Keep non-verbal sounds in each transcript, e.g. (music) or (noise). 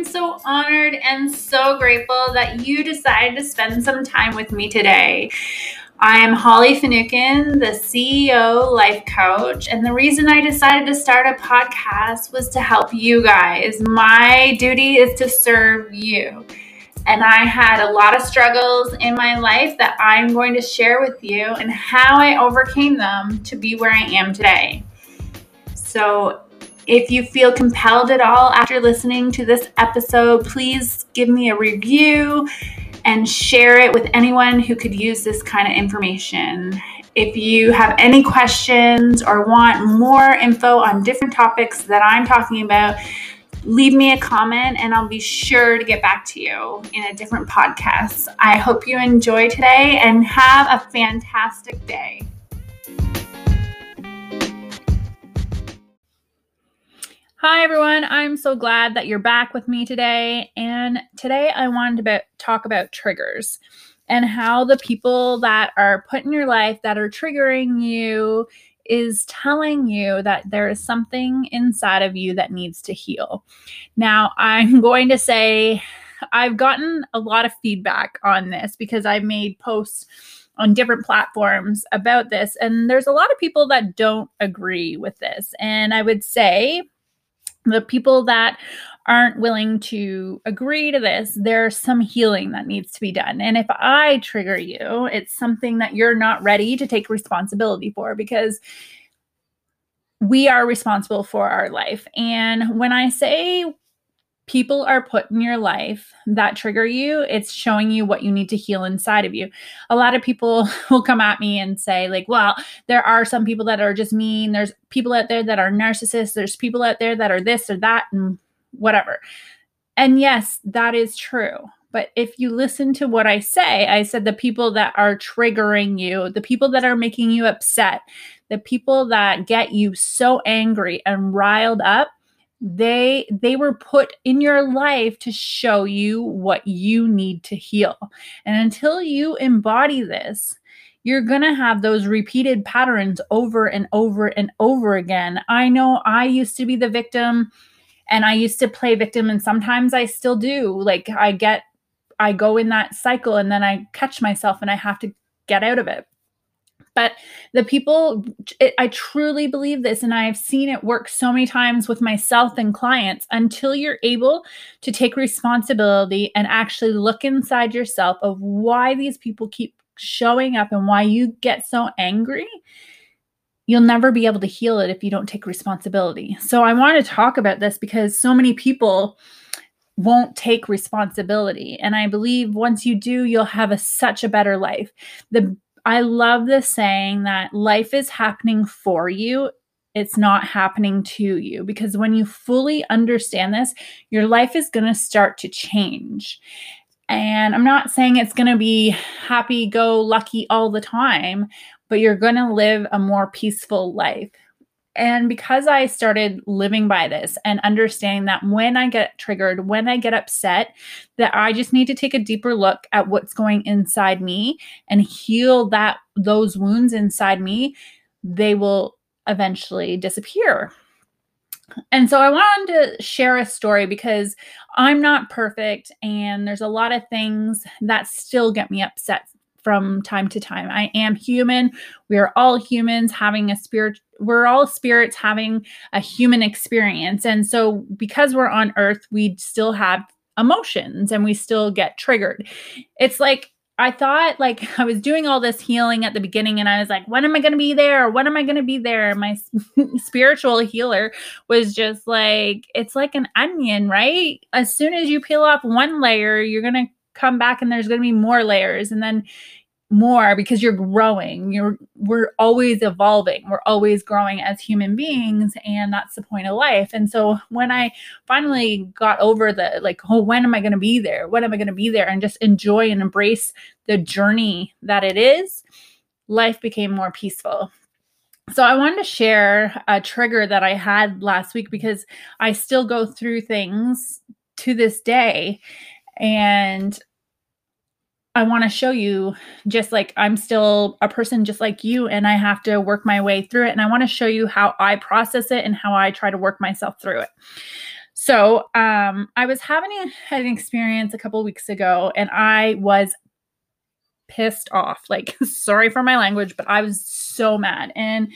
I'm so honored and so grateful that you decided to spend some time with me today. I am Holly Finucane, the CEO life coach, and the reason I decided to start a podcast was to help you guys. My duty is to serve you. And I had a lot of struggles in my life that I'm going to share with you and how I overcame them to be where I am today. So, if you feel compelled at all after listening to this episode, please give me a review and share it with anyone who could use this kind of information. If you have any questions or want more info on different topics that I'm talking about, leave me a comment and I'll be sure to get back to you in a different podcast. I hope you enjoy today and have a fantastic day. Hi, everyone. I'm so glad that you're back with me today. And today I wanted to talk about triggers and how the people that are put in your life that are triggering you is telling you that there is something inside of you that needs to heal. Now, (laughs) I'm going to say I've gotten a lot of feedback on this because I've made posts on different platforms about this, and there's a lot of people that don't agree with this. And I would say, the people that aren't willing to agree to this, there's some healing that needs to be done. And if I trigger you, it's something that you're not ready to take responsibility for because we are responsible for our life. And when I say people are put in your life that trigger you, it's showing you what you need to heal inside of you. A lot of people (laughs) will come at me and say, like, well, there are some people that are just mean. There's people out there that are narcissists. There's people out there that are this or that and whatever. And yes, that is true. But if you listen to what I say, I said the people that are triggering you, the people that are making you upset, the people that get you so angry and riled up, they they were put in your life to show you what you need to heal. And until you embody this you're going to have those repeated patterns over and over and over again. I know i used to be the victim and i used to play victim and sometimes i still do. Like i get i go in that cycle and then i catch myself and i have to get out of it but the people, it, I truly believe this, and I've seen it work so many times with myself and clients until you're able to take responsibility and actually look inside yourself of why these people keep showing up and why you get so angry you'll never be able to heal it if you don't take responsibility. So I want to talk about this because so many people won't take responsibility and I believe once you do you'll have a such a better life. The I love this saying that life is happening for you. It's not happening to you because when you fully understand this, your life is going to start to change. And I'm not saying it's going to be happy go lucky all the time, but you're going to live a more peaceful life. And because I started living by this and understanding that when I get triggered, when I get upset, that I just need to take a deeper look at what's going inside me and heal that those wounds inside me, they will eventually disappear. And so I wanted to share a story because I'm not perfect and there's a lot of things that still get me upset from time to time. I am human. We are all humans having a spirit. We're all spirits having a human experience. And so, because we're on earth, we still have emotions and we still get triggered. It's like, I thought like (laughs) I was doing all this healing at the beginning and I was like, when am I going to be there? When am I going to be there? My (laughs) spiritual healer was just like, it's like an onion, right? As soon as you peel off one layer, you're going to come back and there's going to be more layers and then more because you're growing. You're we're always evolving. We're always growing as human beings and that's the point of life. And so when i finally got over the like oh when am i going to be there? When am i going to be there? And just enjoy and embrace the journey that it is life became more peaceful. So I wanted to share a trigger that I had last week because I still go through things to this day and I want to show you just like I'm still a person just like you and I have to work my way through it and I want to show you how I process it and how I try to work myself through it. So, um, I was having an experience a couple weeks ago and I was pissed off. Like, (laughs) sorry for my language, but I was so mad. And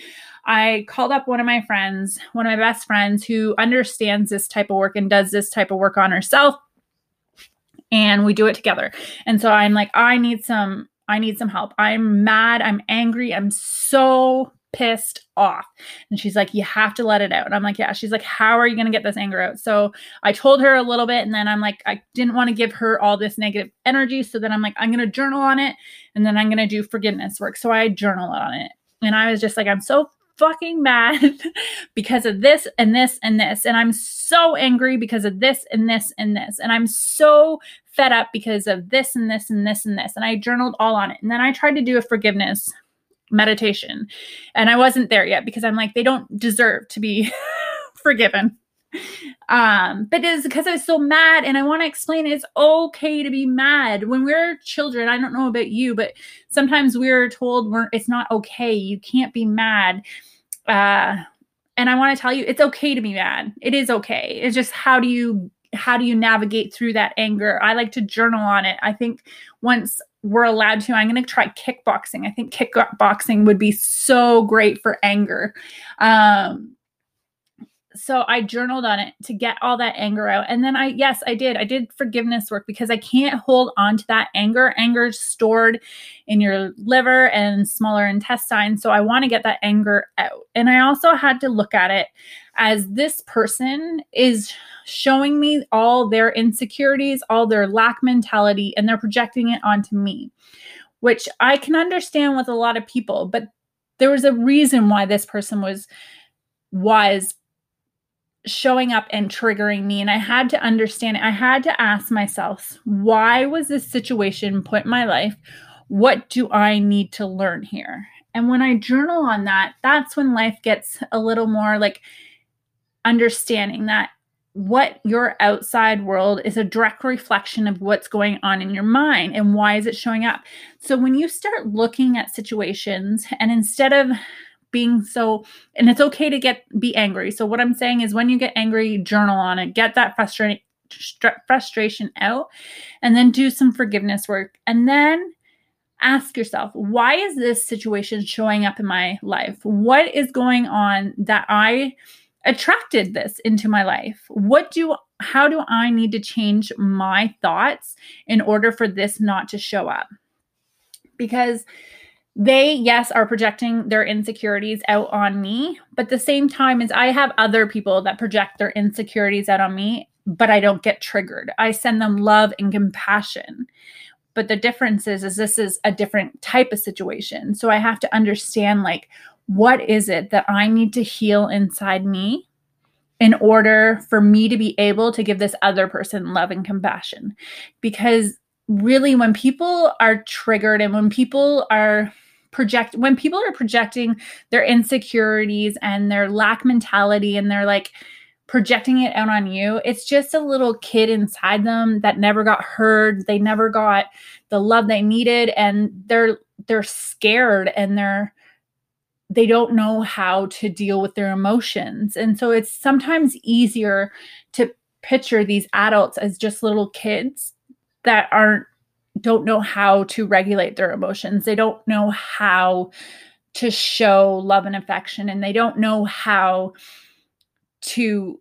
I called up one of my friends, one of my best friends who understands this type of work and does this type of work on herself. And we do it together. And so I'm like, I need some, I need some help. I'm mad. I'm angry. I'm so pissed off. And she's like, You have to let it out. And I'm like, Yeah. She's like, How are you going to get this anger out? So I told her a little bit. And then I'm like, I didn't want to give her all this negative energy. So then I'm like, I'm going to journal on it. And then I'm going to do forgiveness work. So I journal on it. And I was just like, I'm so fucking mad (laughs) because of this and this and this. And I'm so angry because of this and this and this. And I'm so fed up because of this and this and this and this. And I journaled all on it. And then I tried to do a forgiveness meditation. And I wasn't there yet because I'm like, they don't deserve to be (laughs) forgiven. Um, but it's because I was so mad, and I want to explain it's okay to be mad. When we're children, I don't know about you, but sometimes we're told we're it's not okay. You can't be mad. Uh, and I want to tell you, it's okay to be mad. It is okay. It's just how do you how do you navigate through that anger? I like to journal on it. I think once we're allowed to, I'm going to try kickboxing. I think kickboxing would be so great for anger. Um, so I journaled on it to get all that anger out. And then I, yes, I did. I did forgiveness work because I can't hold on to that anger. Anger is stored in your liver and smaller intestine. So I want to get that anger out. And I also had to look at it as this person is showing me all their insecurities, all their lack mentality, and they're projecting it onto me, which I can understand with a lot of people, but there was a reason why this person was was showing up and triggering me and i had to understand it. i had to ask myself why was this situation put in my life what do i need to learn here and when i journal on that that's when life gets a little more like understanding that what your outside world is a direct reflection of what's going on in your mind and why is it showing up. So when you start looking at situations and instead of being so and it's okay to get be angry. So what I'm saying is when you get angry, journal on it, get that frustrating frustration out and then do some forgiveness work and then ask yourself why is this situation showing up in my life what is going on that i attracted this into my life? What do how do I need to change my thoughts in order for this not to show up? Because they yes are projecting their insecurities out on me but the same time as i have other people that project their insecurities out on me but i don't get triggered. I send them love and compassion. But the difference is is this is a different type of situation. So i have to understand like what is it that I need to heal inside me in order for me to be able to give this other person love and compassion? Because really, when people are triggered and when people are project when people are projecting their insecurities and their lack mentality and they're like projecting it out on you it's just a little kid inside them that never got heard they never got the love they needed and they're they're scared and they're they don't know how to deal with their emotions. And so it's sometimes easier to picture these adults as just little kids that aren't don't know how to regulate their emotions. They don't know how to show love and affection and they don't know how to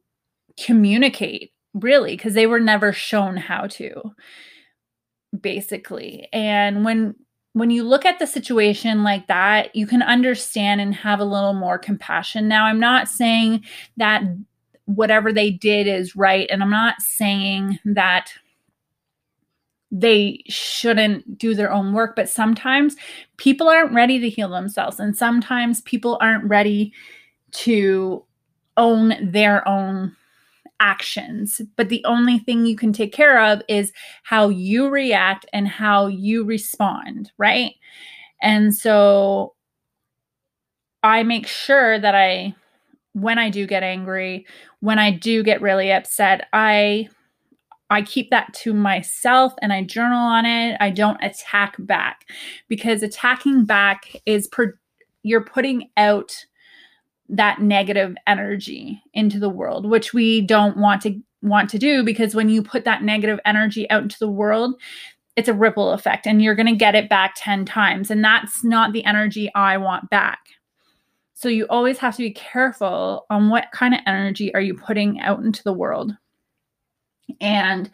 communicate really because they were never shown how to basically. And when when you look at the situation like that, you can understand and have a little more compassion. Now, I'm not saying that whatever they did is right, and I'm not saying that they shouldn't do their own work, but sometimes people aren't ready to heal themselves, and sometimes people aren't ready to own their own actions. But the only thing you can take care of is how you react and how you respond, right? And so I make sure that I, when I do get angry, when I do get really upset, I I keep that to myself and I journal on it. I don't attack back because attacking back is per, you're putting out that negative energy into the world, which we don't want to want to do because when you put that negative energy out into the world, it's a ripple effect and you're going to get it back 10 times. And that's not the energy I want back. So you always have to be careful on what kind of energy are you putting out into the world. And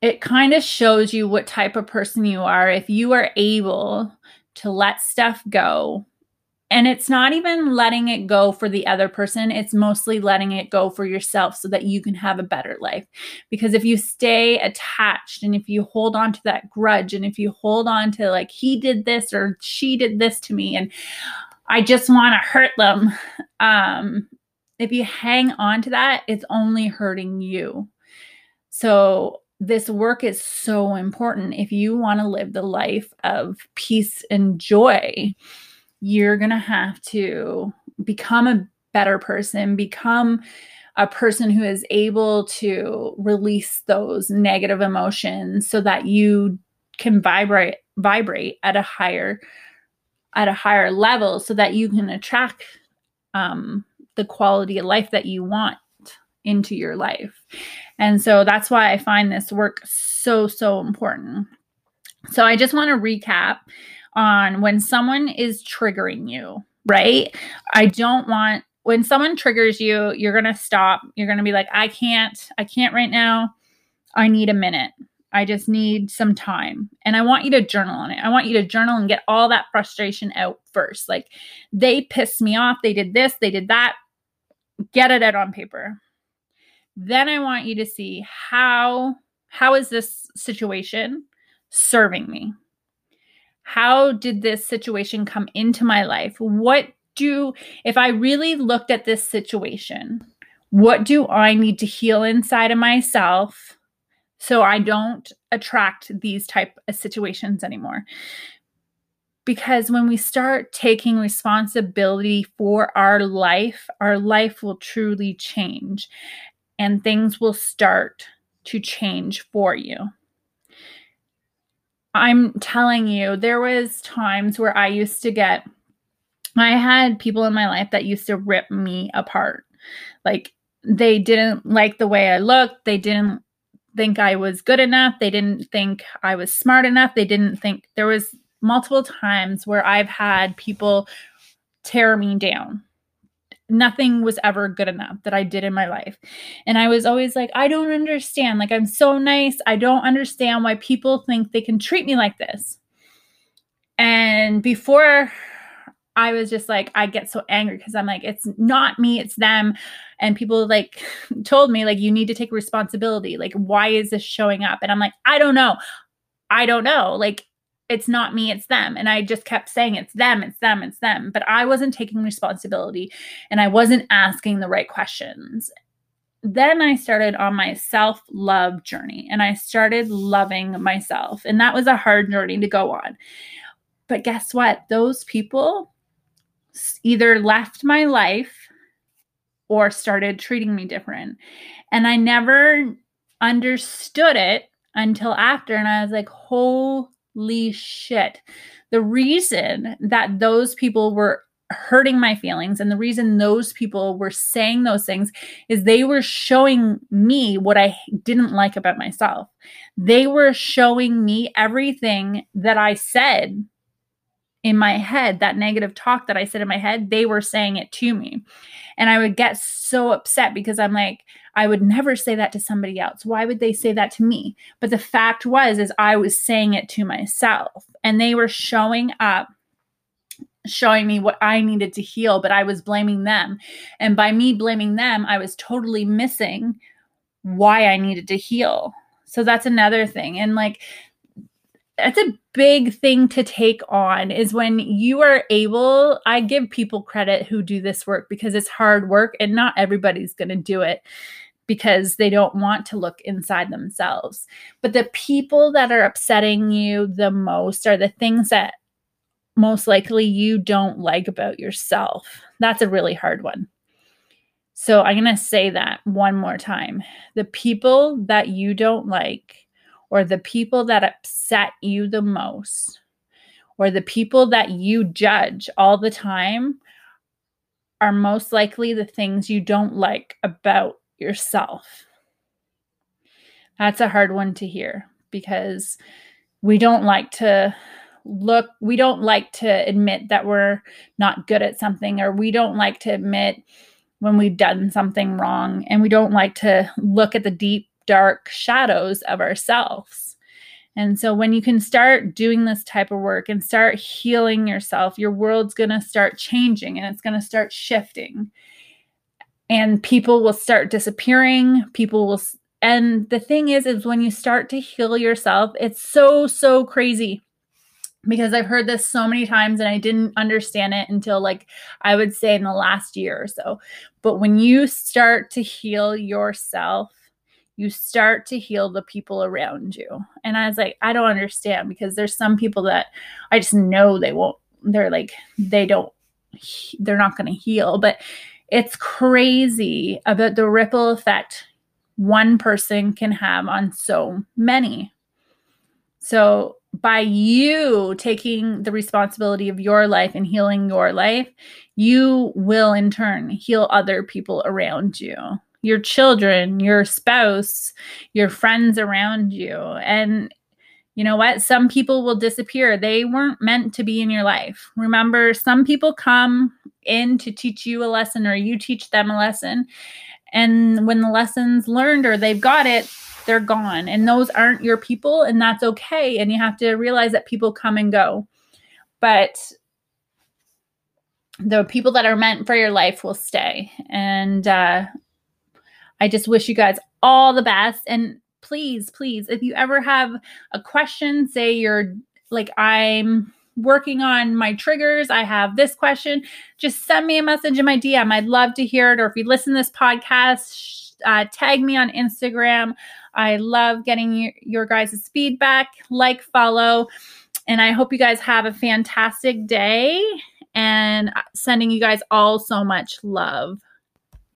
it kind of shows you what type of person you are if you are able to let stuff go and it's not even letting it go for the other person, it's mostly letting it go for yourself so that you can have a better life. Because if you stay attached and if you hold on to that grudge and if you hold on to like, he did this or she did this to me and I just want to hurt them, um, if you hang on to that, it's only hurting you. So, this work is so important. If you want to live the life of peace and joy you're going to have to become a better person, become a person who is able to release those negative emotions so that you can vibrate vibrate at a higher at a higher level so that you can attract um, the quality of life that you want into your life. And so that's why I find this work so, so important. So I just want to recap on when someone is triggering you, right? I don't want when someone triggers you, you're going to stop. You're going to be like, I can't, I can't right now. I need a minute. I just need some time. And I want you to journal on it. I want you to journal and get all that frustration out first. Like they pissed me off. They did this, they did that. Get it out on paper. Then I want you to see how how is this situation serving me? how did this situation come into my life? What do, if I really looked at this situation, what do I need to heal inside of myself so I don't attract these type of situations anymore? Because when we start taking responsibility for our life, our life will truly change and things will start to change for you. I'm telling you, there was times where I used to get I had people in my life that used to rip me apart. Like they didn't like the way I looked, they didn't think I was good enough, they didn't think I was smart enough, they didn't think there was multiple times where I've had people tear me down nothing was ever good enough that I did in my life. And I was always like, I don't understand. Like, I'm so nice. I don't understand why people think they can treat me like this. And before I was just like, I get so angry because I'm like, it's not me, it's them. And people like (laughs) told me, like, you need to take responsibility. Like, why is this showing up? And I'm like, I don't know. I don't know. Like, it's not me, it's them. And I just kept saying, it's them, it's them, it's them. But I wasn't taking responsibility and I wasn't asking the right questions. Then I started on my self love journey and I started loving myself. And that was a hard journey to go on. But guess what? Those people either left my life or started treating me different. And I never understood it until after. And I was like, "Whole." Holy shit. The reason that those people were hurting my feelings and the reason those people were saying those things is they were showing me what I didn't like about myself. They were showing me everything that I said in my head, that negative talk that I said in my head, they were saying it to me. And I would get so upset because I'm like, I would never say that to somebody else. Why would they say that to me? But the fact was is I was saying it to myself and they were showing up showing me what I needed to heal, but I was blaming them. And by me blaming them, I was totally missing why I needed to heal. So that's another thing. And like that's a big thing to take on is when you are able i give people credit who do this work because it's hard work and not everybody's going to do it because they don't want to look inside themselves. But the people that are upsetting you the most are the things that most likely you don't like about yourself. That's a really hard one. So i'm going to say that one more time. The people that you don't like or the people that upset you the most or the people that you judge all the time are most likely the things you don't like about yourself. That's a hard one to hear because we don't like to look, we don't like to admit that we're not good at something, or we don't like to admit when we've done something wrong, and we don't like to look at the deep, dark shadows of ourselves. And so, when you can start doing this type of work and start healing yourself, your world's going to start changing and it's going to start shifting. And people will start disappearing. People will, and the thing is, is when you start to heal yourself, it's so, so crazy because I've heard this so many times and I didn't understand it until like I would say in the last year or so. But when you start to heal yourself, you start to heal the people around you. And I was like, I don't understand because there's some people that I just know they won't, they're like, they don't, they're not going to heal. But it's crazy about the ripple effect one person can have on so many. So by you taking the responsibility of your life and healing your life, you will in turn heal other people around you, your children, your spouse, your friends around you. And you know what? Some people will disappear. They weren't meant to be in your life. Remember, some people come in to teach you a lesson or you teach them a lesson. And when the lesson's learned or they've got it, they're gone. And those aren't your people, and that's okay. And you have to realize that people come and go. But the people that are meant for your life will stay. And uh, I just wish you guys all the best. And please, please, if you ever have a question, say you're like, I'm working on my triggers. I have this question. Just send me a message in my DM. I'd love to hear it. Or if you listen to this podcast, uh, tag me on Instagram. I love getting your, your guys' feedback, like, follow. And I hope you guys have a fantastic day and sending you guys all so much love.